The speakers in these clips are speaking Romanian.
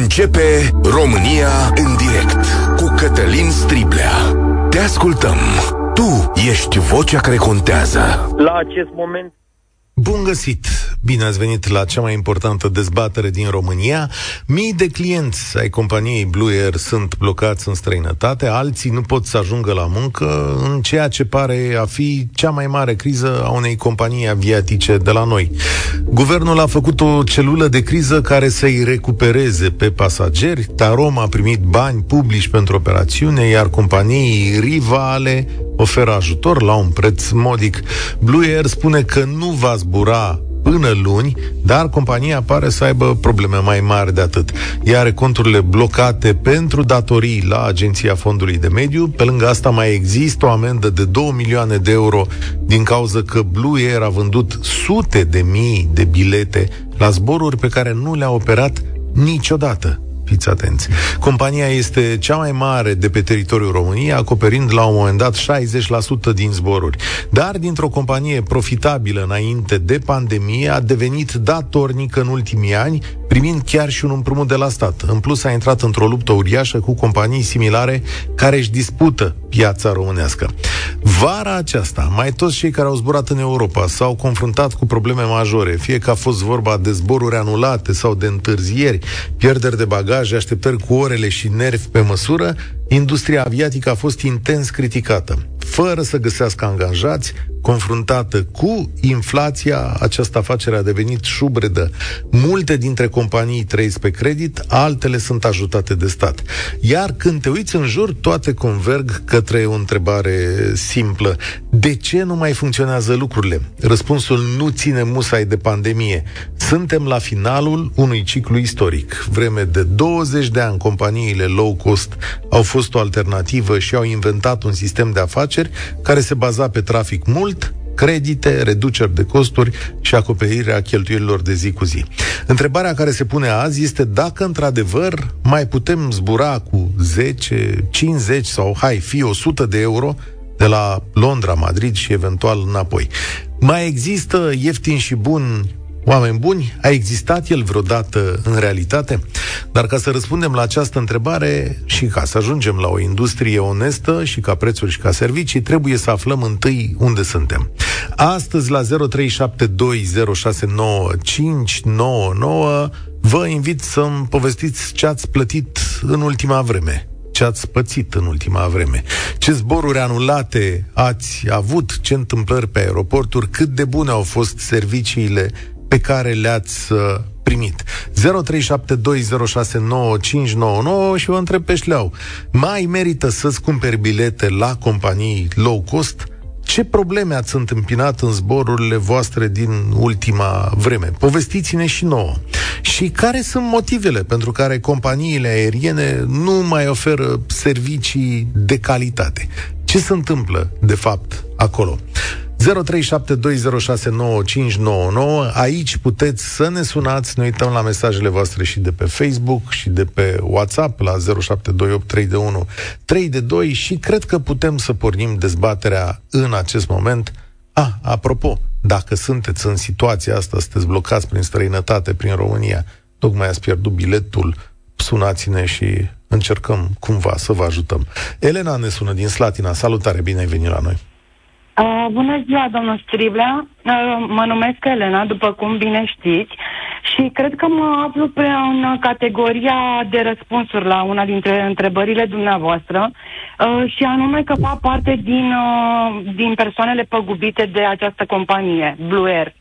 Începe România în direct cu Cătălin Striblea. Te ascultăm. Tu ești vocea care contează. La acest moment Bun găsit! Bine ați venit la cea mai importantă dezbatere din România. Mii de clienți ai companiei Blue Air sunt blocați în străinătate, alții nu pot să ajungă la muncă în ceea ce pare a fi cea mai mare criză a unei companii aviatice de la noi. Guvernul a făcut o celulă de criză care să-i recupereze pe pasageri. Tarom a primit bani publici pentru operațiune, iar companii rivale oferă ajutor la un preț modic. Blue Air spune că nu va zbura până luni, dar compania pare să aibă probleme mai mari de atât. Ea are conturile blocate pentru datorii la Agenția Fondului de Mediu. Pe lângă asta mai există o amendă de 2 milioane de euro din cauza că Blue Air a vândut sute de mii de bilete la zboruri pe care nu le-a operat niciodată. Fiți atenți. Compania este cea mai mare de pe teritoriul României, acoperind la un moment dat 60% din zboruri. Dar dintr-o companie profitabilă înainte de pandemie, a devenit datornică în ultimii ani, primind chiar și un împrumut de la stat. În plus, a intrat într-o luptă uriașă cu companii similare care își dispută piața românească. Vara aceasta, mai toți cei care au zburat în Europa s-au confruntat cu probleme majore, fie că a fost vorba de zboruri anulate sau de întârzieri, pierderi de bagaje, așteptări cu orele și nervi pe măsură, industria aviatică a fost intens criticată. Fără să găsească angajați, confruntată cu inflația, această afacere a devenit șubredă. Multe dintre companii trăiesc pe credit, altele sunt ajutate de stat. Iar când te uiți în jur, toate converg către o întrebare simplă. De ce nu mai funcționează lucrurile? Răspunsul nu ține musai de pandemie. Suntem la finalul unui ciclu istoric. Vreme de 20 de ani, companiile low cost au fost o alternativă și au inventat un sistem de afaceri care se baza pe trafic mult, credite, reduceri de costuri și acoperirea cheltuielilor de zi cu zi. Întrebarea care se pune azi este dacă într-adevăr mai putem zbura cu 10, 50 sau hai fi 100 de euro de la Londra, Madrid și eventual înapoi. Mai există ieftin și bun Oameni buni, a existat el vreodată în realitate? Dar ca să răspundem la această întrebare și ca să ajungem la o industrie onestă și ca prețuri și ca servicii, trebuie să aflăm întâi unde suntem. Astăzi, la 0372069599, vă invit să-mi povestiți ce ați plătit în ultima vreme ce ați pățit în ultima vreme, ce zboruri anulate ați avut, ce întâmplări pe aeroporturi, cât de bune au fost serviciile pe care le-ați uh, primit. 0372069599 și vă întreb pe șleau. Mai merită să-ți cumperi bilete la companii low cost? Ce probleme ați întâmpinat în zborurile voastre din ultima vreme? Povestiți-ne și nouă. Și care sunt motivele pentru care companiile aeriene nu mai oferă servicii de calitate? Ce se întâmplă, de fapt, acolo? 0372069599. Aici puteți să ne sunați, ne uităm la mesajele voastre și de pe Facebook și de pe WhatsApp la 0728 de 2 și cred că putem să pornim dezbaterea în acest moment. Ah, apropo, dacă sunteți în situația asta, sunteți blocați prin străinătate, prin România, tocmai ați pierdut biletul, sunați-ne și încercăm cumva să vă ajutăm. Elena ne sună din Slatina. Salutare, bine ai venit la noi. Uh, bună ziua, domnul Striblea. Uh, mă numesc Elena, după cum bine știți, și cred că mă aflu pe în categoria de răspunsuri la una dintre întrebările dumneavoastră, uh, și anume că fac parte din, uh, din persoanele păgubite de această companie, Blue Air.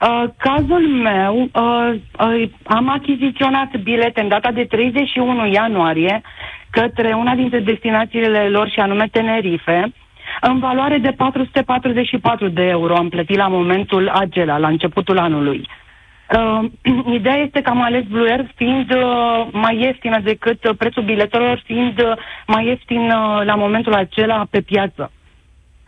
Uh, cazul meu, uh, uh, am achiziționat bilete în data de 31 ianuarie către una dintre destinațiile lor și anume Tenerife, în valoare de 444 de euro am plătit la momentul acela, la începutul anului. Uh, ideea este că am ales Blue Air fiind uh, mai ieftină decât uh, prețul biletelor fiind uh, mai ieftin uh, la momentul acela pe piață.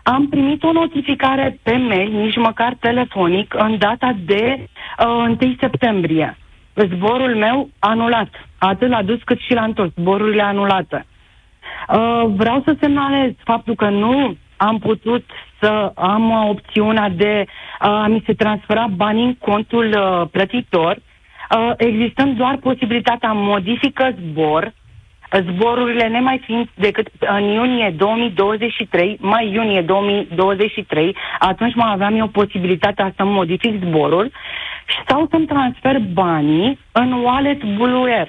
Am primit o notificare pe mail, nici măcar telefonic, în data de uh, 1 septembrie. Zborul meu anulat, atât la dus cât și la întors, zborurile anulate. Uh, vreau să semnalez faptul că nu am putut să am opțiunea de a mi se transfera banii în contul uh, plătitor. uh, existând doar posibilitatea modifică zbor, zborurile nemai fiind decât în iunie 2023, mai iunie 2023, atunci mai aveam eu posibilitatea să modific zborul sau să-mi transfer banii în wallet Blue Air.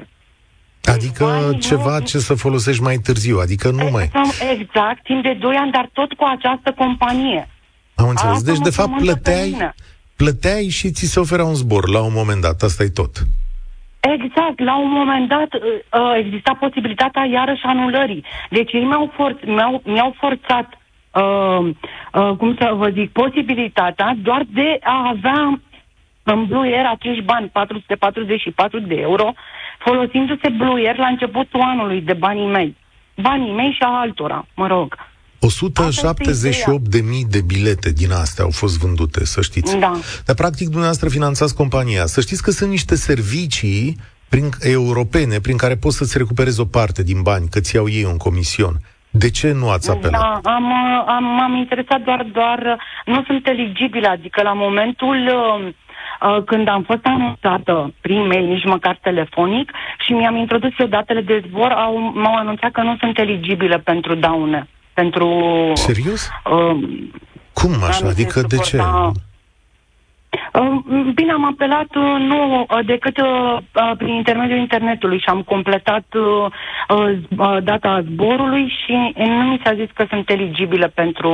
Adică banii ceva nu... ce să folosești mai târziu, adică nu mai... Exact, timp de 2 ani, dar tot cu această companie. Am înțeles. Asta deci, de fapt, plăteai, plăteai și ți se oferea un zbor la un moment dat. Asta e tot. Exact. La un moment dat uh, uh, exista posibilitatea iarăși anulării. Deci ei mi-au, for- mi-au, mi-au forțat, uh, uh, cum să vă zic, posibilitatea doar de a avea în Blue Air acești bani, 444 de euro, folosindu-se Blue Air la începutul anului de banii mei. Banii mei și a altora, mă rog. 178 de mii de bilete din astea au fost vândute, să știți. Da. Dar practic dumneavoastră finanțați compania. Să știți că sunt niște servicii prin, europene prin care poți să-ți recuperezi o parte din bani, că ți iau ei un comision. De ce nu ați apelat? Da, am, am, am interesat doar, doar, nu sunt eligibile, adică la momentul uh, uh, când am fost anunțată prin mail, nici măcar telefonic, și mi-am introdus eu datele de zbor, au, m-au anunțat că nu sunt eligibile pentru daune pentru... Serios? Uh, Cum așa? Adică de ce? Uh, bine, am apelat uh, nu uh, decât uh, uh, prin intermediul internetului și am completat uh, uh, data zborului și nu mi s-a zis că sunt eligibile pentru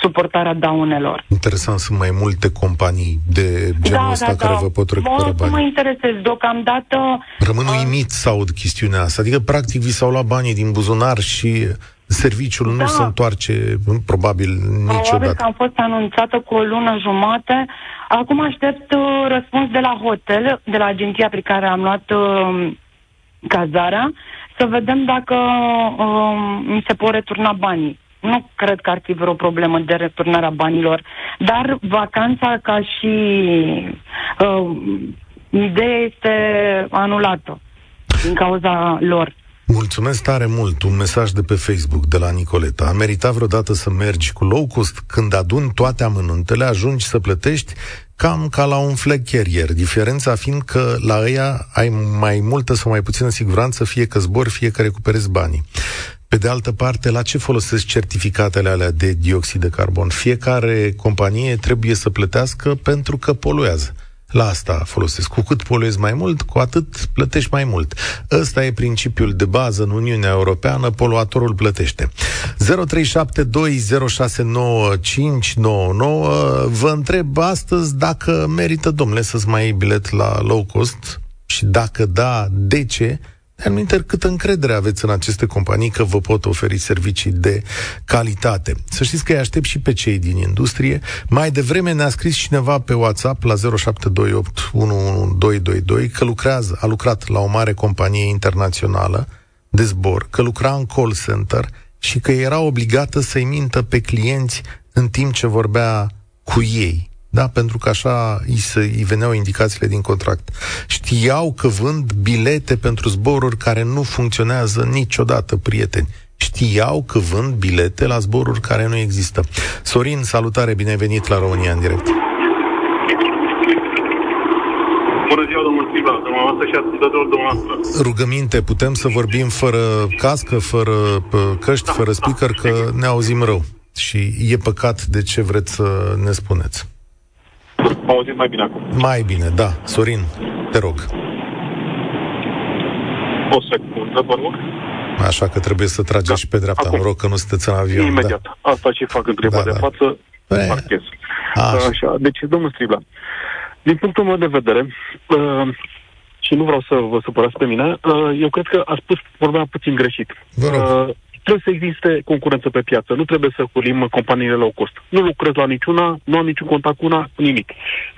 suportarea daunelor. Interesant, sunt mai multe companii de genul da, ăsta da, care da. vă pot recupera bani. mă interesez deocamdată. Rămân uimit să aud chestiunea asta. Adică, practic, vi s-au luat banii din buzunar și serviciul da. nu se întoarce probabil niciodată. Probabil că am fost anunțată cu o lună jumate. Acum aștept uh, răspuns de la hotel, de la agenția pe care am luat uh, cazarea, să vedem dacă uh, mi se pot returna banii. Nu cred că ar fi vreo problemă de returnarea banilor, dar vacanța ca și uh, idee este anulată din cauza lor. Mulțumesc tare mult. Un mesaj de pe Facebook de la Nicoleta. A meritat vreodată să mergi cu low cost? Când aduni toate amănuntele, ajungi să plătești cam ca la un flag carrier. Diferența fiind că la ăia ai mai multă sau mai puțină siguranță, fie că zbor, fie că recuperezi banii. Pe de altă parte, la ce folosesc certificatele alea de dioxid de carbon? Fiecare companie trebuie să plătească pentru că poluează. La asta folosesc. Cu cât poluezi mai mult, cu atât plătești mai mult. Ăsta e principiul de bază în Uniunea Europeană, poluatorul plătește. 0372069599 Vă întreb astăzi dacă merită, domnule, să-ți mai iei bilet la low cost și dacă da, de ce? Anumiter, câtă încredere aveți în aceste companii că vă pot oferi servicii de calitate. Să știți că îi aștept și pe cei din industrie. Mai devreme ne-a scris cineva pe WhatsApp la 0728 că lucrează, a lucrat la o mare companie internațională de zbor, că lucra în call center și că era obligată să-i mintă pe clienți în timp ce vorbea cu ei. Da, pentru că așa îi, se, îi veneau indicațiile din contract. Știau că vând bilete pentru zboruri care nu funcționează niciodată, prieteni. Știau că vând bilete la zboruri care nu există. Sorin, salutare, bine ai venit la România în direct. Bună ziua, domnul Silva, dumneavoastră și ascultătorul dumneavoastră. Rugăminte, putem să vorbim fără cască, fără căști, da, fără speaker, da, că ne auzim rău. Și e păcat de ce vreți să ne spuneți. Mă auzit mai bine acum. Mai bine, da. Sorin, te rog. O secundă, vă rog. Așa că trebuie să trageți da. și pe dreapta. Acum. Mă rog că nu sunteți în avion. Imediat. Da. Asta și fac în clipa da, de da. față. Marchez. Așa. Așa. Deci, domnul Stribla, din punctul meu de vedere, uh, și nu vreau să vă supărați pe mine, uh, eu cred că a spus vorba puțin greșit. Vă rog. Uh, trebuie să existe concurență pe piață. Nu trebuie să hulim companiile low cost. Nu lucrez la niciuna, nu am niciun contact cu una, nimic.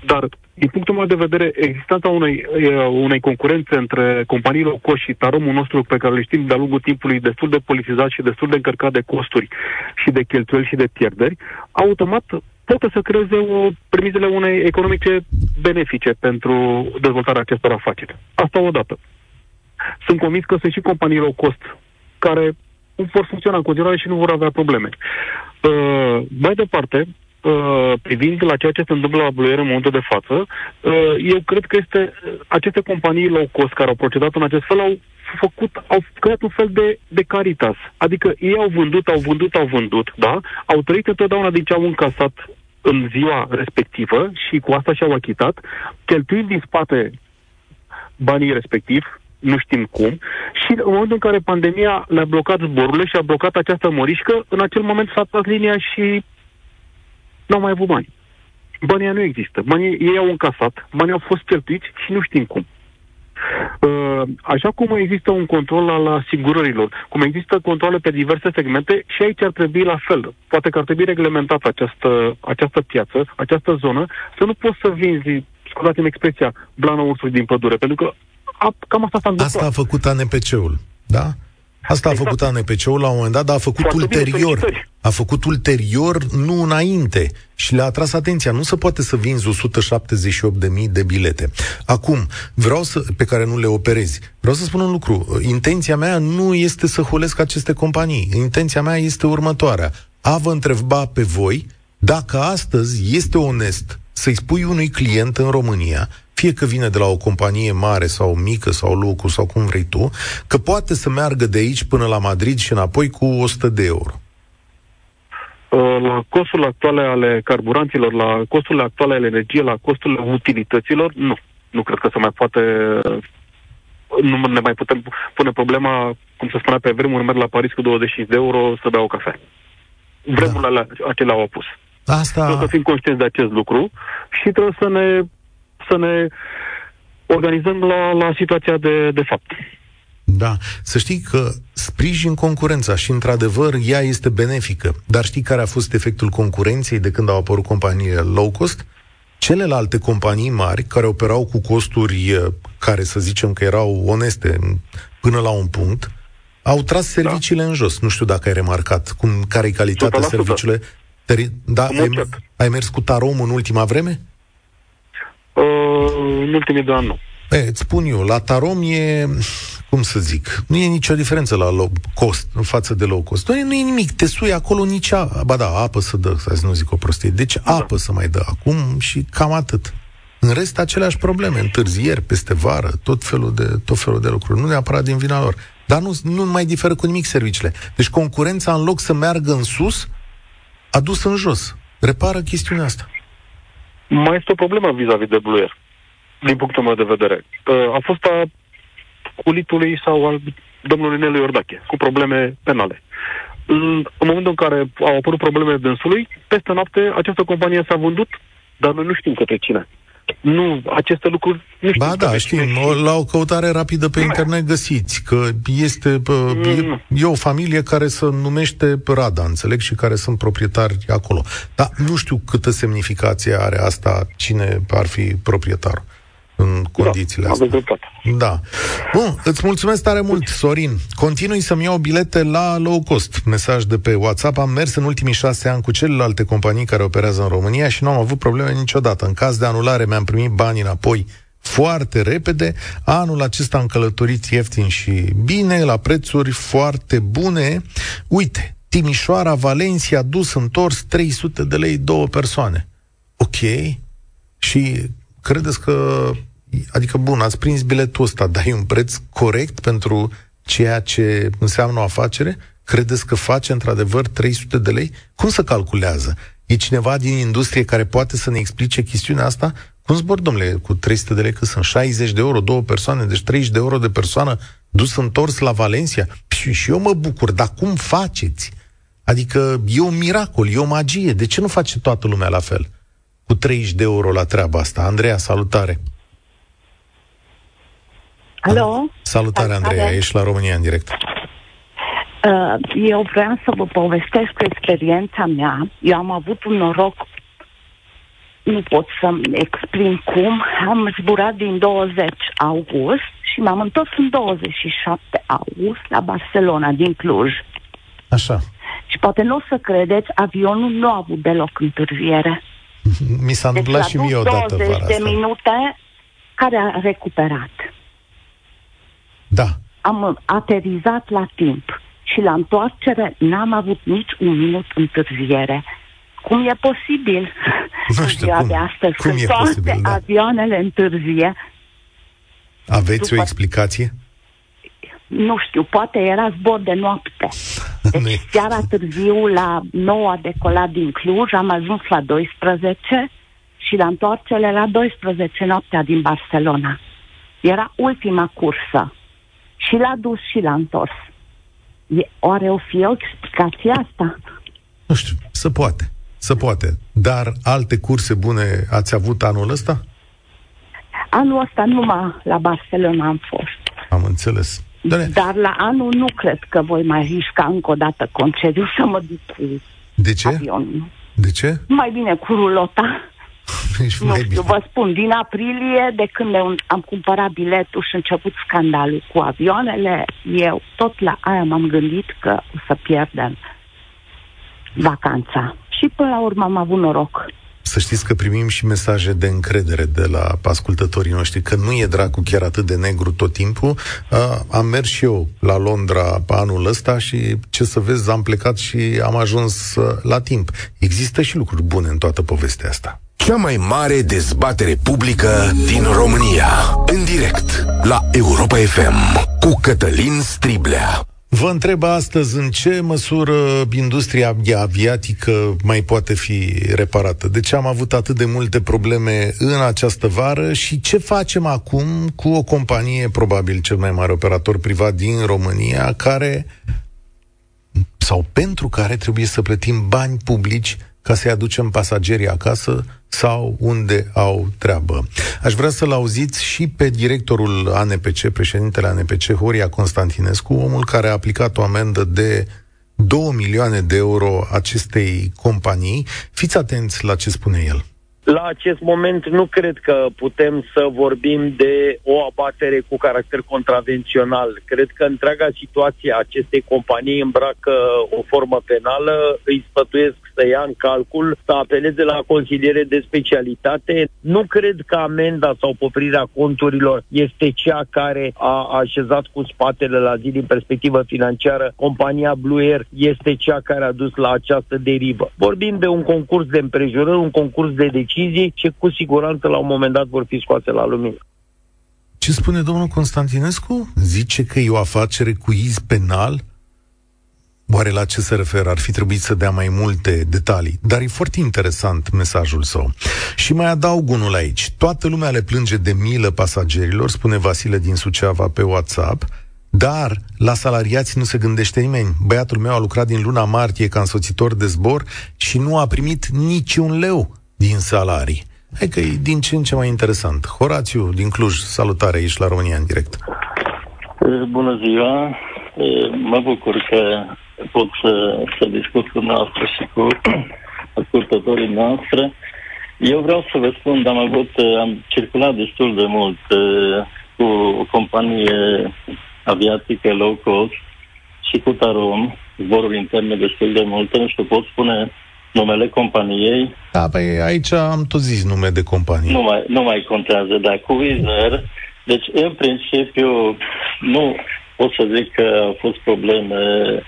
Dar, din punctul meu de vedere, existența unei, unei concurențe între companiile low cost și taromul nostru pe care le știm de-a lungul timpului destul de politizat și destul de încărcat de costuri și de cheltuieli și de pierderi, automat poate să creeze o, premizele unei economice benefice pentru dezvoltarea acestor afaceri. Asta odată. Sunt convins că sunt și companii low cost care vor funcționa în continuare și nu vor avea probleme. Uh, mai departe, uh, privind la ceea ce se întâmplă la Bluer în momentul de față, uh, eu cred că este aceste companii low cost care au procedat în acest fel au făcut, au creat un fel de, de caritas. Adică ei au vândut, au vândut, au vândut, da? Au trăit întotdeauna din ce au încasat în ziua respectivă și cu asta și-au achitat, cheltuind din spate banii respectiv, nu știm cum, și în momentul în care pandemia le-a blocat zborurile și a blocat această morișcă, în acel moment s-a tras linia și n-au mai avut bani. Banii nu există. Banii ei au încasat, banii au fost cheltuiți și nu știm cum. Uh, așa cum există un control al asigurărilor, cum există controle pe diverse segmente, și aici ar trebui la fel. Poate că ar trebui reglementată această, această piață, această zonă, să nu poți să vinzi, scuzați-mi expresia, blană ursului din pădure, pentru că a, cam asta s-a întâmplat. Asta a făcut ANPC-ul, da? Asta exact. a făcut ANPC-ul la un moment dat, dar a făcut Foarte ulterior. Bine, a făcut ulterior, nu înainte. Și le-a atras atenția. Nu se poate să vinzi 178.000 de bilete. Acum, vreau să, pe care nu le operezi. Vreau să spun un lucru. Intenția mea nu este să holesc aceste companii. Intenția mea este următoarea. A vă întreba pe voi dacă astăzi este onest să-i spui unui client în România fie că vine de la o companie mare sau mică sau lucru sau cum vrei tu, că poate să meargă de aici până la Madrid și înapoi cu 100 de euro. Uh, la costurile actuale ale carburanților, la costurile actuale ale energiei, la costurile utilităților, nu. Nu cred că se mai poate nu ne mai putem pune problema, cum se spunea pe vremuri, merg la Paris cu 25 de euro să bea o cafea. Vremurile da. acelea au apus. Asta... Trebuie să fim conștienți de acest lucru și trebuie să ne să ne organizăm la, la situația de, de fapt. Da, să știi că sprijin concurența și, într-adevăr, ea este benefică. Dar știi care a fost efectul concurenței de când au apărut companiile low cost? Celelalte companii mari, care operau cu costuri eh, care, să zicem, că erau oneste până la un punct, au tras serviciile da. în jos. Nu știu dacă ai remarcat cum, care e calitatea serviciile. Da, ai, ai mers cu Tarom în ultima vreme? Uh, în ultimii doi ani nu. E, îți spun eu, la Tarom e, cum să zic, nu e nicio diferență la low cost, în față de low cost. Nu e, nu e nimic, te sui acolo nici a, ba da, apă să dă, să nu zic o prostie. Deci da. apă să mai dă acum și cam atât. În rest, aceleași probleme, întârzieri, peste vară, tot felul de, tot felul de lucruri. Nu neapărat din vina lor. Dar nu, nu mai diferă cu nimic serviciile. Deci concurența, în loc să meargă în sus, a dus în jos. Repară chestiunea asta. Mai este o problemă vis-a-vis de Blue Air, din punctul meu de vedere. Uh, a fost a culitului sau al domnului Nelu Iordache, cu probleme penale. În momentul în care au apărut problemele dânsului, peste noapte această companie s-a vândut, dar noi nu știm către cine. Nu, aceste lucruri nu știu. Ba da, știm, și... la o căutare rapidă pe internet găsiți că este mm. e, e o familie care se numește Rada, înțeleg, și care sunt proprietari acolo. Dar nu știu câtă semnificație are asta, cine ar fi proprietarul în da, condițiile da, astea. Da. Bun, îți mulțumesc tare mult, Sorin. Continui să-mi iau bilete la low cost. Mesaj de pe WhatsApp. Am mers în ultimii șase ani cu celelalte companii care operează în România și nu am avut probleme niciodată. În caz de anulare mi-am primit banii înapoi foarte repede. Anul acesta am călătorit ieftin și bine, la prețuri foarte bune. Uite, Timișoara, Valencia, dus, întors, 300 de lei, două persoane. Ok. Și credeți că, adică bun, ați prins biletul ăsta, dar e un preț corect pentru ceea ce înseamnă o afacere? Credeți că face într-adevăr 300 de lei? Cum să calculează? E cineva din industrie care poate să ne explice chestiunea asta? Cum zbor, domnule, cu 300 de lei, că sunt 60 de euro, două persoane, deci 30 de euro de persoană dus întors la Valencia? Și, și eu mă bucur, dar cum faceți? Adică e un miracol, e o magie. De ce nu face toată lumea la fel? Cu 30 de euro la treaba asta. Andreea, salutare! Alo? Salutare, Andreea, ești la România în direct. Uh, eu vreau să vă povestesc experiența mea. Eu am avut un noroc, nu pot să exprim cum, am zburat din 20 august și m-am întors în 27 august la Barcelona, din Cluj. Așa. Și poate nu o să credeți, avionul nu a avut deloc întârziere. Mi s-a deci întâmplat deci, și mie odată vara de asta. minute care a recuperat. Da. Am aterizat la timp și la întoarcere n-am avut nici un minut întârziere. cum e posibil nu știu, ziua cum, de astăzi, cum când e toate posibil, da. avioanele întârzie. Aveți După- o explicație? Nu știu, poate era zbor de noapte. Nu Deci e seara târziu la 9 a decolat din Cluj, am ajuns la 12 și la întoarcere la 12 noaptea din Barcelona. Era ultima cursă. Și l-a dus și l-a întors. E, oare o fi o explicație asta? Nu știu, să poate. Să poate. Dar alte curse bune ați avut anul ăsta? Anul ăsta numai la Barcelona am fost. Am înțeles. Dar, Dar la anul nu cred că voi mai risca încă o dată concediu să mă duc cu de ce? avionul. De ce? Mai bine cu rulota. Ești Nu mai știu, bine. vă spun, din aprilie, de când am- am cumpărat biletul și a început scandalul cu avioanele, eu tot la aia m-am gândit că o să pierdem vacanța. Și până la urmă am avut noroc. Să știți că primim și mesaje de încredere de la ascultătorii noștri, că nu e dracu chiar atât de negru tot timpul. Uh, am mers și eu la Londra pe anul ăsta și, ce să vezi, am plecat și am ajuns uh, la timp. Există și lucruri bune în toată povestea asta. Cea mai mare dezbatere publică din România. În direct la Europa FM cu Cătălin Striblea. Vă întreb astăzi în ce măsură industria aviatică mai poate fi reparată? De ce am avut atât de multe probleme în această vară și ce facem acum cu o companie, probabil cel mai mare operator privat din România, care sau pentru care trebuie să plătim bani publici ca să-i aducem pasagerii acasă sau unde au treabă. Aș vrea să-l auziți și pe directorul ANPC, președintele ANPC, Horia Constantinescu, omul care a aplicat o amendă de 2 milioane de euro acestei companii. Fiți atenți la ce spune el. La acest moment nu cred că putem să vorbim de o abatere cu caracter contravențional. Cred că întreaga situație a acestei companii îmbracă o formă penală, îi sfătuiesc să ia în calcul, să apeleze la consiliere de specialitate. Nu cred că amenda sau poprirea conturilor este cea care a așezat cu spatele la zi din perspectivă financiară. Compania Blue Air este cea care a dus la această derivă. Vorbim de un concurs de împrejurări, un concurs de decizii ce cu siguranță la un moment dat vor fi scoase la lumină. Ce spune domnul Constantinescu? Zice că e o afacere cu iz penal? Oare la ce se referă? Ar fi trebuit să dea mai multe detalii. Dar e foarte interesant mesajul său. Și mai adaug unul aici. Toată lumea le plânge de milă pasagerilor, spune Vasile din Suceava pe WhatsApp, dar la salariați nu se gândește nimeni. Băiatul meu a lucrat din luna martie ca însoțitor de zbor și nu a primit niciun leu din salarii. Hai că e din ce în ce mai interesant. Horațiu din Cluj, salutare aici la România în direct. Bună ziua! Mă bucur că pot să, să discut cu noastră și cu ascultătorii noastre. Eu vreau să vă spun, am avut, am circulat destul de mult cu o companie aviatică low cost și cu Tarom, zboruri interne destul de multe, nu știu, pot spune numele companiei. Da, păi aici am tot zis nume de companie. Nu mai, nu mai contează, dar cu Wizz deci în principiu nu pot să zic că au fost probleme e,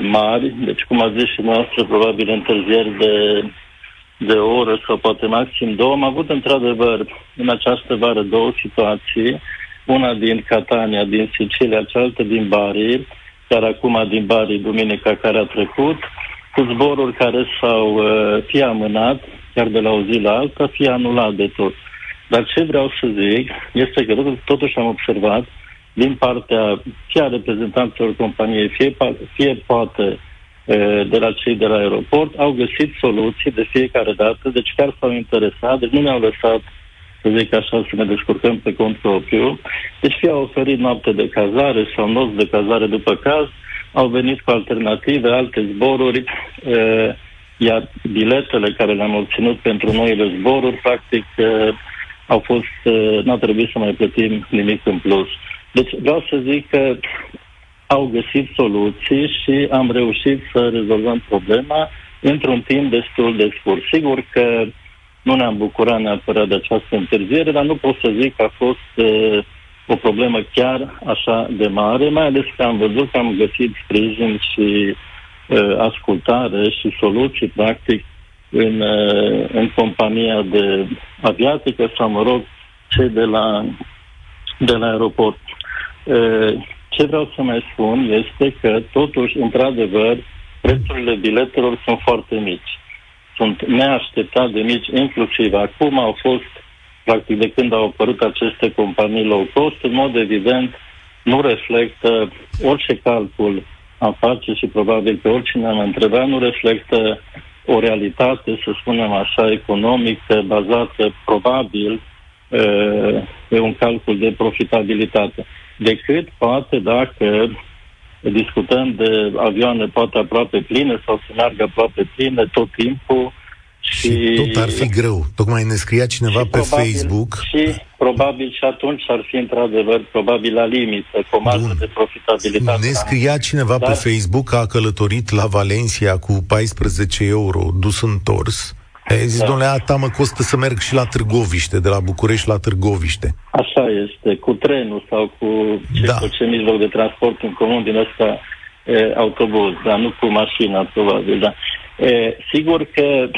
mari, deci cum a zis și noastră, probabil întârzieri de, de o oră sau poate maxim două. Am avut într-adevăr în această vară două situații, una din Catania, din Sicilia, cealaltă din Bari, chiar acum din Bari, duminica care a trecut, cu zboruri care s-au uh, fie amânat, chiar de la o zi la alta, fie anulat de tot. Dar ce vreau să zic este că totuși am observat din partea fie a reprezentanților companiei, fie, fie poate de la cei de la aeroport, au găsit soluții de fiecare dată, deci chiar s-au interesat, deci nu ne-au lăsat, să zic așa, să ne descurcăm pe cont propriu. Deci fie au oferit noapte de cazare sau nopți de cazare după caz, au venit cu alternative, alte zboruri, iar biletele care le-am obținut pentru noile zboruri, practic, au fost, n-a trebuit să mai plătim nimic în plus. Deci vreau să zic că au găsit soluții și am reușit să rezolvăm problema într-un timp destul de scurt. Sigur că nu ne-am bucurat neapărat de această întârziere, dar nu pot să zic că a fost uh, o problemă chiar așa de mare, mai ales că am văzut că am găsit sprijin și uh, ascultare și soluții, practic, în, uh, în compania de aviatică sau, mă rog, cei de la, de la aeroport. Uh, ce vreau să mai spun este că, totuși, într-adevăr, prețurile biletelor sunt foarte mici. Sunt neașteptat de mici, inclusiv acum au fost, practic de când au apărut aceste companii low cost, în mod evident, nu reflectă orice calcul am face și probabil că oricine am întrebat nu reflectă o realitate, să spunem așa, economică, bazată probabil pe un calcul de profitabilitate. Decât poate dacă discutăm de avioane poate aproape pline sau să meargă aproape pline tot timpul, și, și tot ar fi greu. Tocmai ne scria cineva pe probabil, Facebook. Și probabil și atunci ar fi într-adevăr probabil la limită, cu o de profitabilitate. Ne scria cineva Dar... pe Facebook că a călătorit la Valencia cu 14 euro dus întors. Ai zis, da. domnule, a mă costă să merg și la Târgoviște, de la București la Târgoviște. Așa este, cu trenul sau cu ce, da. cu ce mijloc de transport în comun din ăsta e, autobuz, dar nu cu mașina, probabil, da. E, sigur că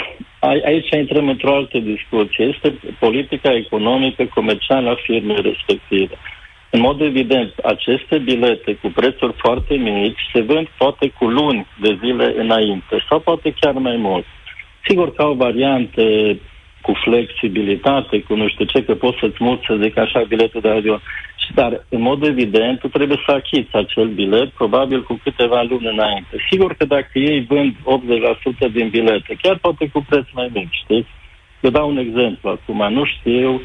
aici intrăm într-o altă discuție. Este politica economică, comercială a firmei respective. În mod evident, aceste bilete cu prețuri foarte mici se vând poate cu luni de zile înainte sau poate chiar mai mult. Sigur că au variante cu flexibilitate, cu nu știu ce, că poți să-ți muți, să zic așa, biletul de avion. Dar, în mod evident, tu trebuie să achiți acel bilet, probabil cu câteva luni înainte. Sigur că dacă ei vând 80% din bilete, chiar poate cu preț mai mic, știți? Eu dau un exemplu acum. Nu știu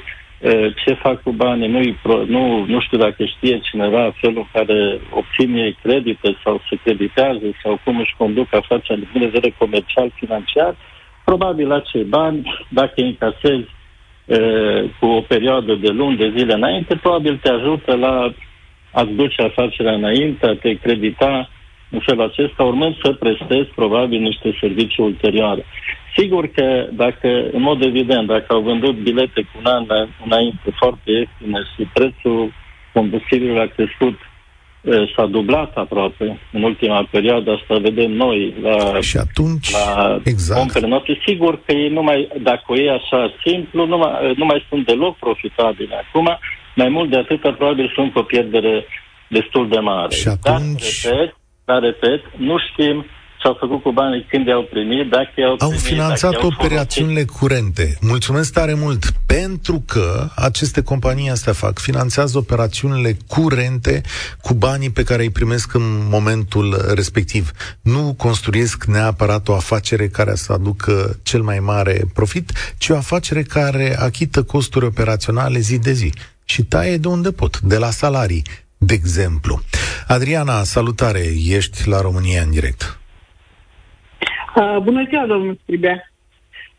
ce fac cu banii, nu, nu, nu știu dacă știe cineva felul în care obțin ei credite sau se creditează sau cum își conduc afacerea din vedere comercial, financiar, probabil acei bani, dacă îi încasezi cu o perioadă de luni, de zile înainte, probabil te ajută la a-ți duce afacerea înainte, a te credita în felul acesta, urmând să prestezi probabil niște servicii ulterioare. Sigur că dacă, în mod evident, dacă au vândut bilete cu un an înainte foarte ieftine și prețul combustibilului a crescut s-a dublat aproape în ultima perioadă, asta vedem noi la, și atunci, la exact. noastre. Sigur că ei nu mai, dacă o iei așa simplu, nu mai, nu mai sunt deloc profitabile. Acum, mai mult de atât, probabil sunt o pierdere destul de mare. Și atunci... Dar, repet, dar, repet, nu știm ce-au făcut cu banii când i-au primit, dacă i-au Au primit, finanțat dacă operațiunile folosit. curente. Mulțumesc tare mult, pentru că aceste companii astea fac, finanțează operațiunile curente cu banii pe care îi primesc în momentul respectiv. Nu construiesc neapărat o afacere care să aducă cel mai mare profit, ci o afacere care achită costuri operaționale zi de zi și taie de unde pot, de la salarii, de exemplu. Adriana, salutare, ești la România în direct. Uh, bună ziua, domnul Stribea.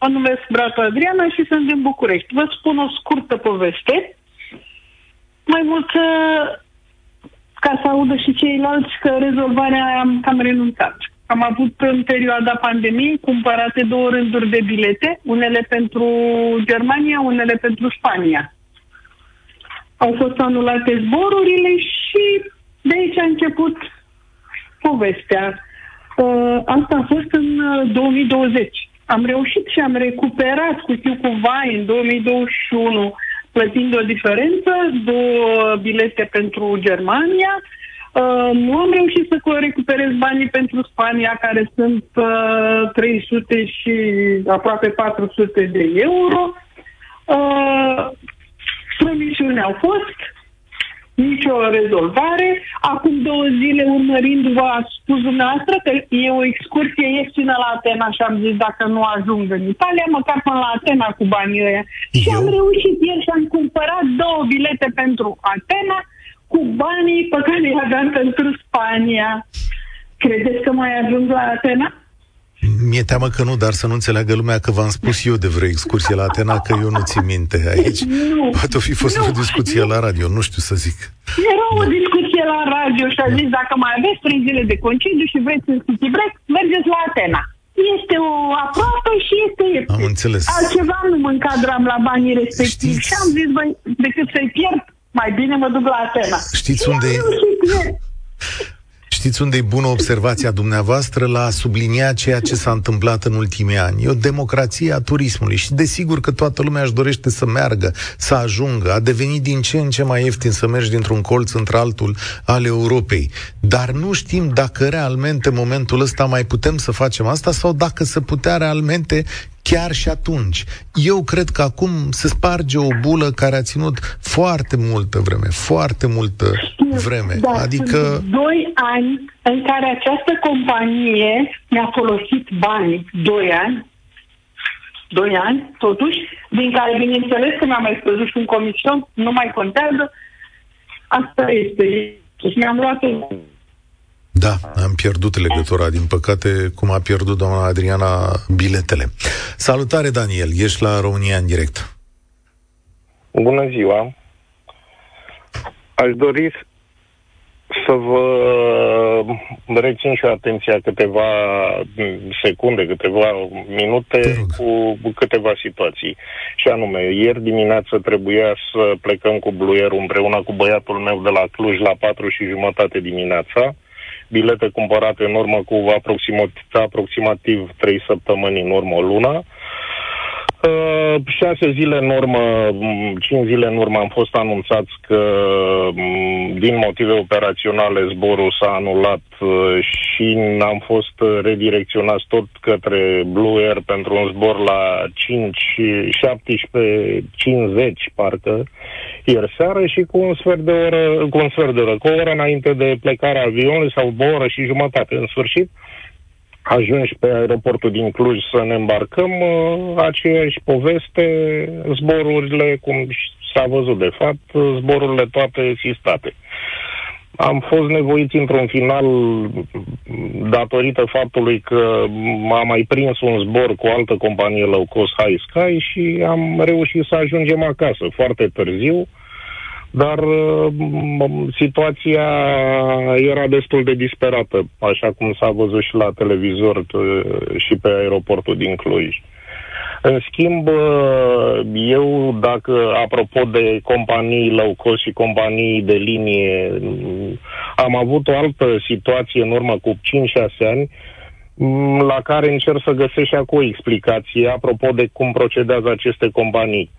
Mă numesc Bratu Adriana și sunt din București. Vă spun o scurtă poveste. Mai mult uh, ca să audă și ceilalți că rezolvarea am cam renunțat. Am avut în perioada pandemiei cumpărate două rânduri de bilete, unele pentru Germania, unele pentru Spania. Au fost anulate zborurile și de aici a început povestea. Uh, asta a fost în 2020. Uh, am reușit și am recuperat cu știu cu vai în 2021 plătind o diferență, două bilete pentru Germania. Uh, nu am reușit să recuperez banii pentru Spania, care sunt uh, 300 și aproape 400 de euro. Uh, promisiuni au fost, nicio rezolvare. Acum două zile urmărindu-vă a spus dumneavoastră că e o excursie ieftină la Atena și am zis dacă nu ajung în Italia, măcar până la Atena cu banii ăia. Eu? Și am reușit ieri și am cumpărat două bilete pentru Atena cu banii pe care i aveam pentru Spania. Credeți că mai ajung la Atena? Mi-e teamă că nu, dar să nu înțeleagă lumea că v-am spus eu de vreo excursie la Atena, că eu nu țin minte aici. Nu, Poate fi fost nu, o discuție nu. la radio, nu știu să zic. Era o discuție la radio și a zis, dacă mai aveți trei zile de concediu și vreți în city break, mergeți la Atena. Este o aproape și este ieftin. Am înțeles. Altceva nu mă încadram la banii respectivi Știți... și am zis, băi, decât să-i pierd, mai bine mă duc la Atena. Știți și unde e? Știți unde e bună observația dumneavoastră la a sublinia ceea ce s-a întâmplat în ultimii ani? E o democrație a turismului și desigur că toată lumea își dorește să meargă, să ajungă. A devenit din ce în ce mai ieftin să mergi dintr-un colț într-altul al Europei. Dar nu știm dacă realmente în momentul ăsta mai putem să facem asta sau dacă se putea realmente chiar și atunci. Eu cred că acum se sparge o bulă care a ținut foarte multă vreme, foarte multă vreme. Da, adică... Sunt doi ani în care această companie mi-a folosit bani, doi ani, doi ani, totuși, din care, bineînțeles, că mi-a mai scăzut și un comision, nu mai contează. Asta este. Și mi-am luat da, am pierdut legătura, din păcate, cum a pierdut doamna Adriana biletele. Salutare, Daniel, ești la România în direct. Bună ziua! Aș dori să vă rețin și atenția câteva secunde, câteva minute cu câteva situații. Și anume, ieri dimineață trebuia să plecăm cu bluierul împreună cu băiatul meu de la Cluj la 4 și jumătate dimineața bilete cumpărate în urmă cu aproximativ, aproximativ 3 săptămâni, în urmă o lună. Uh, șase zile în urmă, cinci zile în urmă am fost anunțați că din motive operaționale zborul s-a anulat uh, și am fost redirecționați tot către Blue Air pentru un zbor la 5, 17, 50 parcă ieri seară și cu un sfert de oră, cu un sfert de oră, cu o oră înainte de plecarea avionului sau o oră și jumătate în sfârșit, ajungi pe aeroportul din Cluj să ne îmbarcăm, uh, aceeași poveste, zborurile, cum s-a văzut de fapt, zborurile toate sistate. Am fost nevoit într-un final, datorită faptului că am mai prins un zbor cu o altă companie low cost High Sky și am reușit să ajungem acasă foarte târziu. Uh, dar uh, situația era destul de disperată, așa cum s-a văzut și la televizor uh, și pe aeroportul din Cluj. În schimb, uh, eu, dacă, apropo de companii low cost și companii de linie, am avut o altă situație în urmă cu 5-6 ani, la care încerc să găsesc și acum o explicație apropo de cum procedează aceste companii.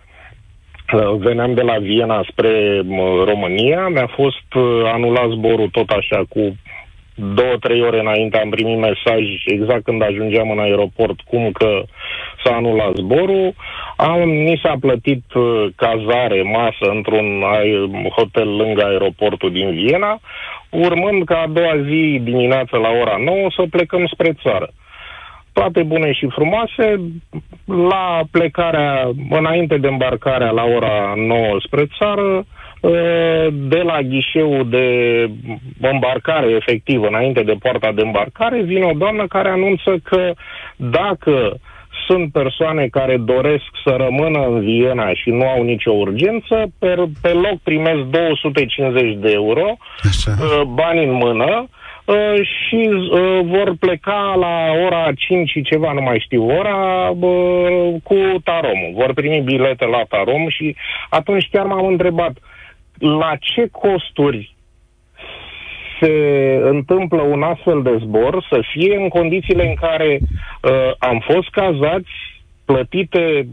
Veneam de la Viena spre România, mi-a fost uh, anulat zborul tot așa cu două, trei ore înainte am primit mesaj exact când ajungeam în aeroport cum că s-a anulat zborul. Am, mi s-a plătit uh, cazare, masă într-un hotel lângă aeroportul din Viena, urmând ca a doua zi dimineață la ora 9 să plecăm spre țară toate bune și frumoase. La plecarea, înainte de îmbarcarea la ora 9 spre țară, ă, de la ghișeul de îmbarcare efectivă, înainte de poarta de îmbarcare, vine o doamnă care anunță că dacă sunt persoane care doresc să rămână în Viena și nu au nicio urgență, pe, pe loc primesc 250 de euro, Așa. Ă, bani în mână, Uh, și uh, vor pleca la ora 5 și ceva, nu mai știu ora, uh, cu taromul. Vor primi bilete la tarom și atunci chiar m-am întrebat la ce costuri se întâmplă un astfel de zbor să fie în condițiile în care uh, am fost cazați, plătite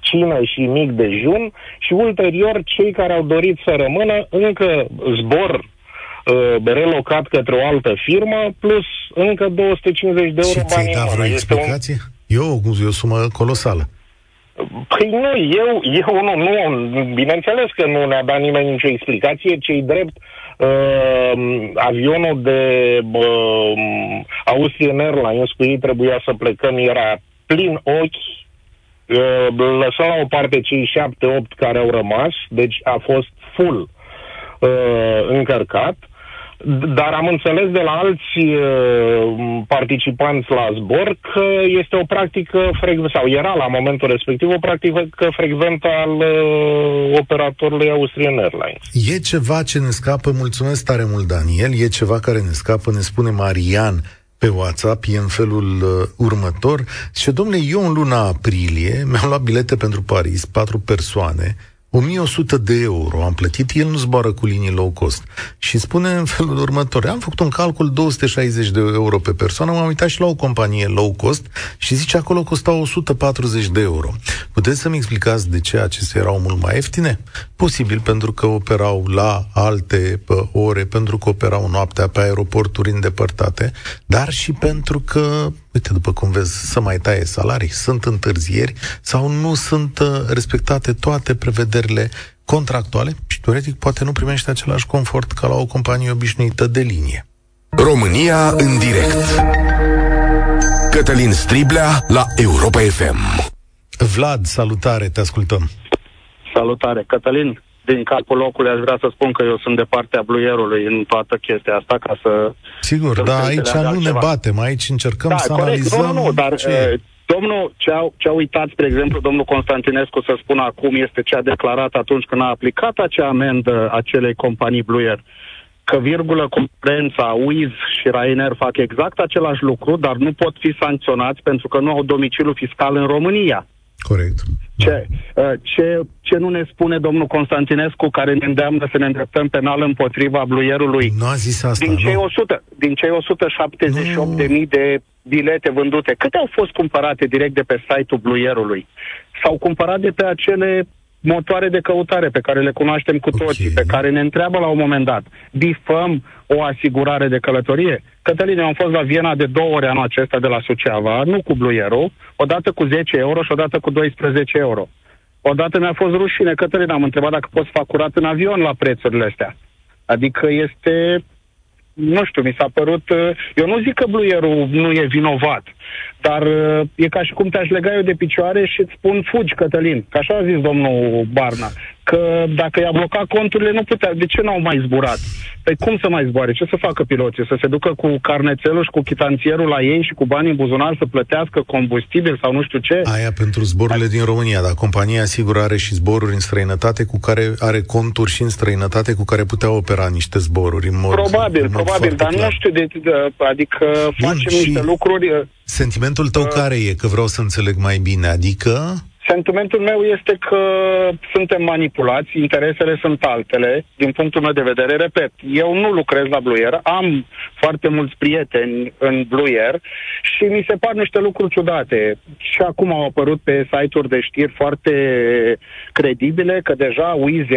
cină și mic dejun și ulterior cei care au dorit să rămână încă zbor uh, relocat către o altă firmă, plus încă 250 de euro bani da vreo explicație? Un... Eu, e o sumă colosală. Păi nu, eu, eu nu, nu, bineînțeles că nu ne-a dat nimeni nicio explicație, cei drept uh, avionul de uh, Austrian Airlines cu ei trebuia să plecăm, era plin ochi, uh, lăsăm la o parte cei șapte-opt care au rămas, deci a fost full uh, încărcat dar am înțeles de la alți uh, participanți la zbor că este o practică frecventă, sau era la momentul respectiv o practică frecventă al uh, operatorului Austrian Airlines. E ceva ce ne scapă, mulțumesc tare mult Daniel, e ceva care ne scapă, ne spune Marian pe WhatsApp e în felul uh, următor. Și, domnule, eu în luna aprilie mi-am luat bilete pentru Paris, patru persoane, 1100 de euro am plătit, el nu zboară cu linii low cost. Și spune în felul următor, am făcut un calcul 260 de euro pe persoană, m-am uitat și la o companie low cost și zice acolo costa 140 de euro. Puteți să-mi explicați de ce acestea erau mult mai ieftine? Posibil pentru că operau la alte ore, pentru că operau noaptea pe aeroporturi îndepărtate, dar și pentru că uite, după cum vezi, să mai taie salarii, sunt întârzieri sau nu sunt uh, respectate toate prevederile contractuale și, teoretic, poate nu primește același confort ca la o companie obișnuită de linie. România în direct Cătălin Striblea la Europa FM Vlad, salutare, te ascultăm. Salutare, Cătălin din capul locului aș vrea să spun că eu sunt de partea bluierului în toată chestia asta ca să... Sigur, să dar aici nu altceva. ne batem, aici încercăm da, să corect. analizăm... Nu, nu, nu, dar ce... Uh, domnul, ce a, ce a uitat, spre exemplu, domnul Constantinescu să spună acum este ce a declarat atunci când a aplicat acea amendă acelei companii Bluier că, virgulă, concurența, Wiz și Ryanair fac exact același lucru, dar nu pot fi sancționați pentru că nu au domiciliu fiscal în România. Corect. Ce, uh, ce, ce nu ne spune domnul Constantinescu care ne îndeamnă să ne îndreptăm penal împotriva bluierului? Nu a zis asta, din cei, nu. 100, din cei 178 de mii de bilete vândute, câte au fost cumpărate direct de pe site-ul bluierului? S-au cumpărat de pe acele motoare de căutare pe care le cunoaștem cu okay. toții, pe care ne întreabă la un moment dat, bifăm o asigurare de călătorie? Cătălin, eu am fost la Viena de două ori anul acesta de la Suceava, nu cu Bluierul, odată cu 10 euro și odată cu 12 euro. Odată mi-a fost rușine, Cătălin, am întrebat dacă pot să fac curat în avion la prețurile astea. Adică este nu știu, mi s-a părut... Uh, eu nu zic că bluierul nu e vinovat, dar uh, e ca și cum te-aș lega eu de picioare și îți spun fugi, Cătălin, că așa a zis domnul Barna, că dacă i-a blocat conturile, nu putea. De ce n-au mai zburat? Păi cum să mai zboare? Ce să facă piloții? Să se ducă cu carnețelul și cu chitanțierul la ei și cu banii în buzunar să plătească combustibil sau nu știu ce? Aia pentru zborurile din România, dar compania sigur are și zboruri în străinătate cu care are conturi și în străinătate cu care putea opera niște zboruri în mod Probabil, în mod probabil, dar clar. nu știu, de, de, adică Bun, facem niște lucruri... Uh, sentimentul tău uh, care e? Că vreau să înțeleg mai bine, adică... Sentimentul meu este că suntem manipulați, interesele sunt altele, din punctul meu de vedere. Repet, eu nu lucrez la Bluier, am foarte mulți prieteni în Bluier și mi se par niște lucruri ciudate. Și acum au apărut pe site-uri de știri foarte credibile că deja Wizz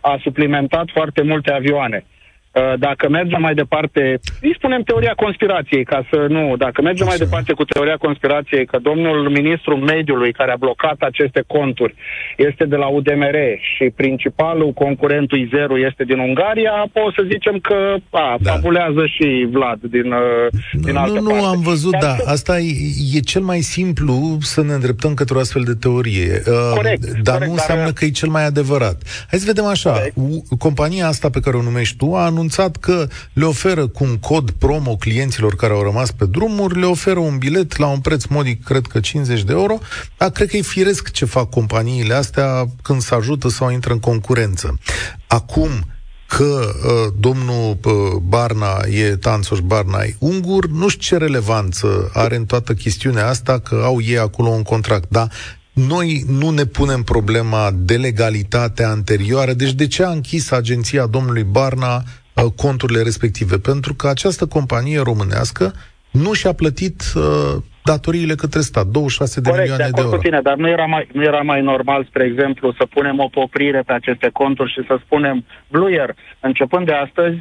a suplimentat foarte multe avioane. Uh, dacă mergem mai departe, îi spunem teoria conspirației, ca să nu, dacă mergem mai departe cu teoria conspirației, că domnul ministru mediului care a blocat aceste conturi este de la UDMR și principalul concurentul Izeru este din Ungaria, o să zicem că a, da. fabulează și Vlad din, uh, din nu, altă nu, parte. Nu, am văzut, Dar da. Că... Asta e, e cel mai simplu să ne îndreptăm către o astfel de teorie. Uh, corect. Dar corect, nu înseamnă dar... că e cel mai adevărat. Hai să vedem așa. Corect. Compania asta pe care o numești tu a anunțat că le oferă cu un cod promo clienților care au rămas pe drumuri, le oferă un bilet la un preț modic, cred că 50 de euro, dar cred că e firesc ce fac companiile astea când se ajută sau intră în concurență. Acum, că uh, domnul uh, Barna e Tanțoș Barna e ungur, nu știu ce relevanță are în toată chestiunea asta că au ei acolo un contract, dar noi nu ne punem problema de legalitate anterioară, deci de ce a închis agenția domnului Barna uh, conturile respective? Pentru că această companie românească nu și-a plătit uh, datoriile către stat, 26 de Corect, milioane de, de euro. Cu tine, dar nu era, mai, nu era mai normal, spre exemplu, să punem o poprire pe aceste conturi și să spunem, Bluier, începând de astăzi,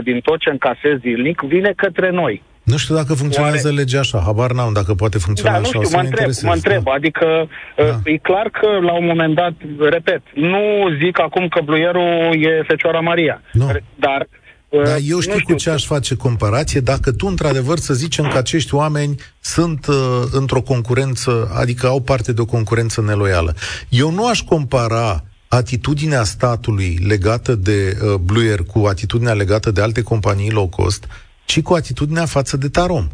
30% din tot ce încasezi zilnic vine către noi. Nu știu dacă funcționează Oare... legea așa, habar n-am dacă poate funcționa da, nu așa. știu, mă întreb, mă întreb, da? adică da. e clar că la un moment dat, repet, nu zic acum că bluierul e Fecioara Maria, nu. dar dar eu știu, știu cu ce aș face comparație dacă tu, într-adevăr, să zicem că acești oameni sunt uh, într-o concurență, adică au parte de o concurență neloială. Eu nu aș compara atitudinea statului legată de uh, Bluer cu atitudinea legată de alte companii low cost, ci cu atitudinea față de Tarom.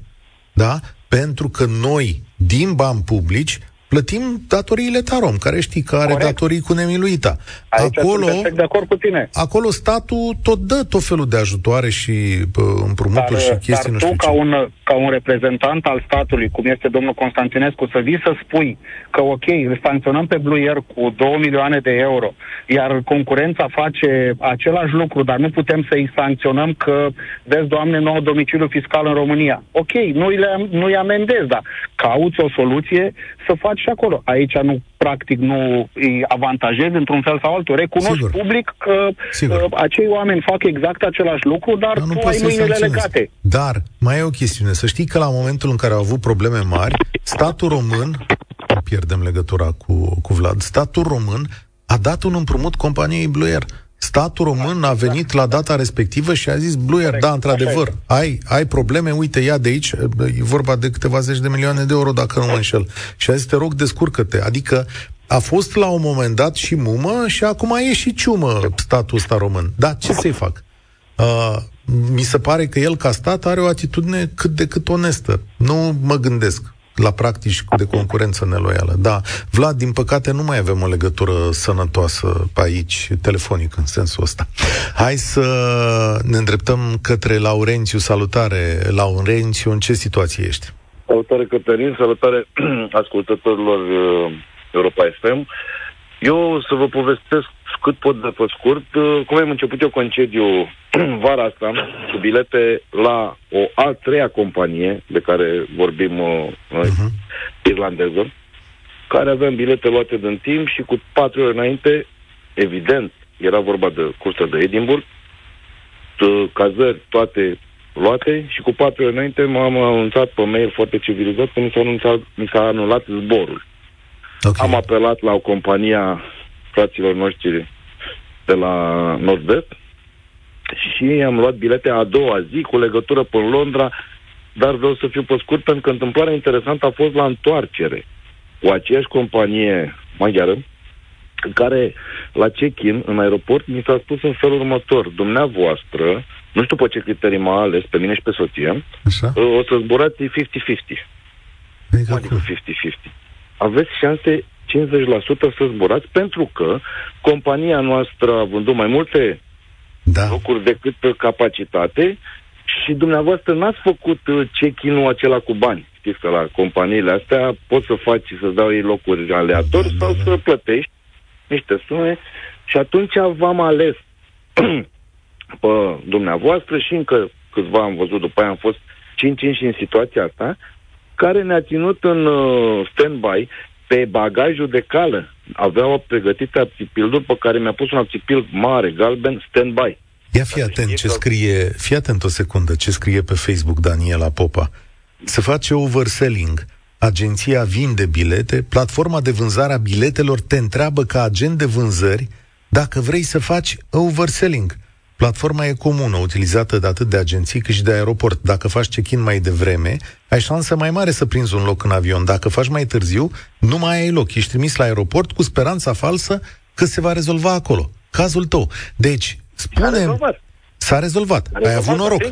Da? Pentru că noi, din bani publici, plătim datoriile Tarom, care știi că are Corect. datorii cu nemiluita. Aici acolo, de acord cu tine. Acolo statul tot dă tot felul de ajutoare și pă, împrumuturi dar, și chestii, dar nu știu tu, ca un, ca un reprezentant al statului, cum este domnul Constantinescu, să vii să spui că, ok, îl sancționăm pe Blue Air cu 2 milioane de euro, iar concurența face același lucru, dar nu putem să-i sancționăm că, vezi, Doamne, nou domiciliu fiscal în România. Ok, nu-i, le, nu-i amendez, dar cauți o soluție să faci și acolo. Aici nu, practic, nu îi avantajezi într-un fel sau altul. Recunoști Sigur. public că Sigur. Uh, acei oameni fac exact același lucru, dar, dar nu tu ai mâinile legate. Dar mai e o chestiune. Să știi că la momentul în care au avut probleme mari, statul român, pierdem legătura cu, cu Vlad, statul român a dat un împrumut companiei Blue Air. Statul român a venit la data respectivă și a zis, Bluier, da, într-adevăr, ai, ai probleme, uite, ia de aici, e vorba de câteva zeci de milioane de euro, dacă nu mă înșel. Și a zis, te rog, descurcă-te. Adică a fost la un moment dat și mumă și acum e și ciumă statul ăsta român. Da, ce să-i fac? Uh, mi se pare că el, ca stat, are o atitudine cât de cât onestă. Nu mă gândesc la practici de concurență neloială. Da, Vlad, din păcate nu mai avem o legătură sănătoasă aici, telefonic, în sensul ăsta. Hai să ne îndreptăm către Laurențiu. Salutare, Laurențiu, în ce situație ești? Salutare, Cătălin, salutare ascultătorilor uh, Europa FM. Eu să vă povestesc cât pot de pe scurt, uh, cum am început eu concediu vara asta cu bilete la o a treia companie de care vorbim uh, noi, uh-huh. irlandeză, care aveam bilete luate din timp și cu patru ore înainte, evident, era vorba de cursa de Edinburgh, cazări toate luate și cu patru ore înainte m-am anunțat pe mail foarte civilizat că mi s-a, anunțat, mi s-a anulat zborul. Okay. Am apelat la o compania fraților noștri de la Nord-Est și am luat bilete a doua zi cu legătură până în Londra, dar vreau să fiu pe scurt pentru că întâmplarea interesantă a fost la întoarcere cu aceeași companie maghiară, în care la check-in în aeroport mi s-a spus în felul următor, dumneavoastră, nu știu pe ce criterii m-a ales pe mine și pe soție, Așa? o să zburați 50-50. Adică 50-50. Aveți șanse 50% să zburați, pentru că compania noastră a vândut mai multe da. locuri decât capacitate și dumneavoastră n-ați făcut uh, check-in-ul acela cu bani. Știți că la companiile astea poți să faci și să dau ei locuri aleator da, sau da, da. să plătești niște sume și atunci v-am ales pe dumneavoastră și încă câțiva am văzut, după aia am fost 5 și în situația asta, care ne-a ținut în uh, stand-by pe bagajul de cală aveau pregătite apțipilduri pe care mi-a pus un apțipil mare, galben, stand-by. Ia fi atent ce scrie, fi atent o secundă, ce scrie pe Facebook Daniela Popa. Se face overselling. Agenția vinde bilete, platforma de vânzare a biletelor te întreabă ca agent de vânzări dacă vrei să faci overselling. Platforma e comună, utilizată de atât de agenții cât și de aeroport. Dacă faci check-in mai devreme, ai șansă mai mare să prinzi un loc în avion. Dacă faci mai târziu, nu mai ai loc. Ești trimis la aeroport cu speranța falsă că se va rezolva acolo. Cazul tău. Deci, spune... S-a rezolvat. S-a rezolvat. ai avut noroc.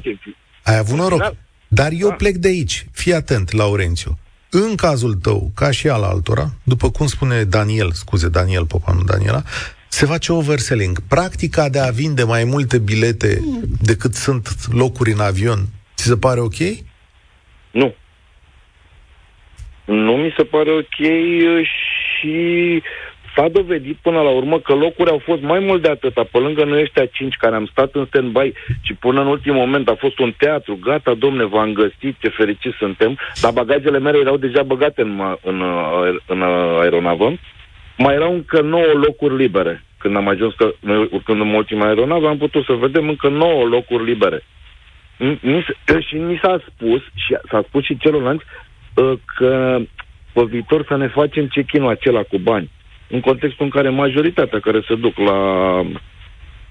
Ai avut noroc. Dar eu da. plec de aici. Fii atent, Laurențiu. În cazul tău, ca și al altora, după cum spune Daniel, scuze, Daniel Popa, nu Daniela, se face overselling. Practica de a vinde mai multe bilete decât sunt locuri în avion, ți se pare ok? Nu. Nu mi se pare ok și s-a dovedit până la urmă că locuri au fost mai mult de atâta, pe lângă noi ăștia cinci care am stat în stand-by și până în ultimul moment a fost un teatru, gata, domne, v-am găsit, ce fericiți suntem, dar bagajele mele erau deja băgate în, în, în, în aeronavă mai erau încă 9 locuri libere. Când am ajuns, că noi urcând în ultima aeronavă, am putut să vedem încă 9 locuri libere. Mi, și mi s-a spus, și s-a spus și celorlalți, ă, că pe viitor să ne facem check-in-ul acela cu bani. În contextul în care majoritatea care se duc la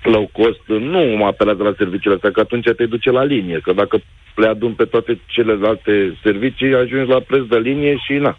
low cost nu mă apelează la serviciile astea, că atunci te duce la linie, că dacă le adun pe toate celelalte servicii, ajungi la preț de linie și na.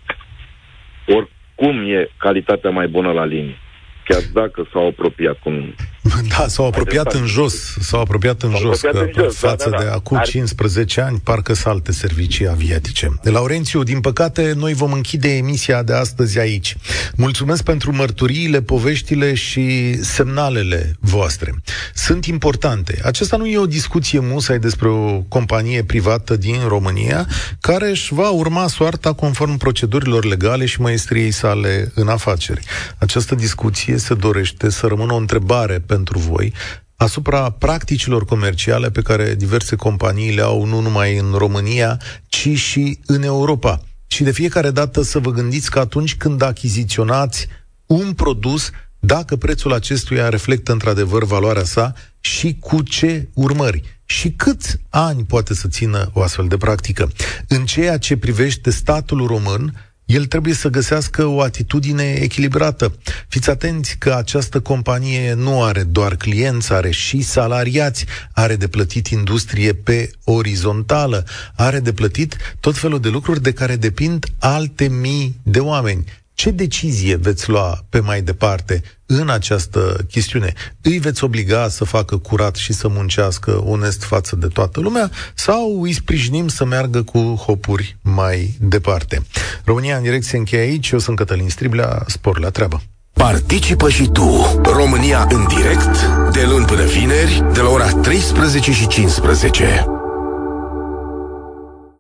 Or, cum e calitatea mai bună la linie chiar dacă s-au apropiat cum Da, s-au apropiat în jos, s-au apropiat în s-au jos, apropiat că în jos da, față da, da, da. de acum Ar... 15 ani, parcă sunt alte servicii aviatice. Laurențiu, din păcate, noi vom închide emisia de astăzi aici. Mulțumesc pentru mărturiile, poveștile și semnalele voastre. Sunt importante. Acesta nu e o discuție musai despre o companie privată din România care își va urma soarta conform procedurilor legale și maestriei sale în afaceri. Această discuție se dorește să rămână o întrebare pentru voi asupra practicilor comerciale pe care diverse companii le au nu numai în România, ci și în Europa. Și de fiecare dată să vă gândiți că atunci când achiziționați un produs, dacă prețul acestuia reflectă într-adevăr valoarea sa și cu ce urmări și câți ani poate să țină o astfel de practică. În ceea ce privește statul român, el trebuie să găsească o atitudine echilibrată. Fiți atenți că această companie nu are doar clienți, are și salariați, are de plătit industrie pe orizontală, are de plătit tot felul de lucruri de care depind alte mii de oameni. Ce decizie veți lua pe mai departe în această chestiune? Îi veți obliga să facă curat și să muncească onest față de toată lumea sau îi sprijinim să meargă cu hopuri mai departe? România în direct se încheie aici. Eu sunt Cătălin Striblea. Spor la treabă! Participă și tu, România în direct, de luni până vineri, de la ora 13 și 15.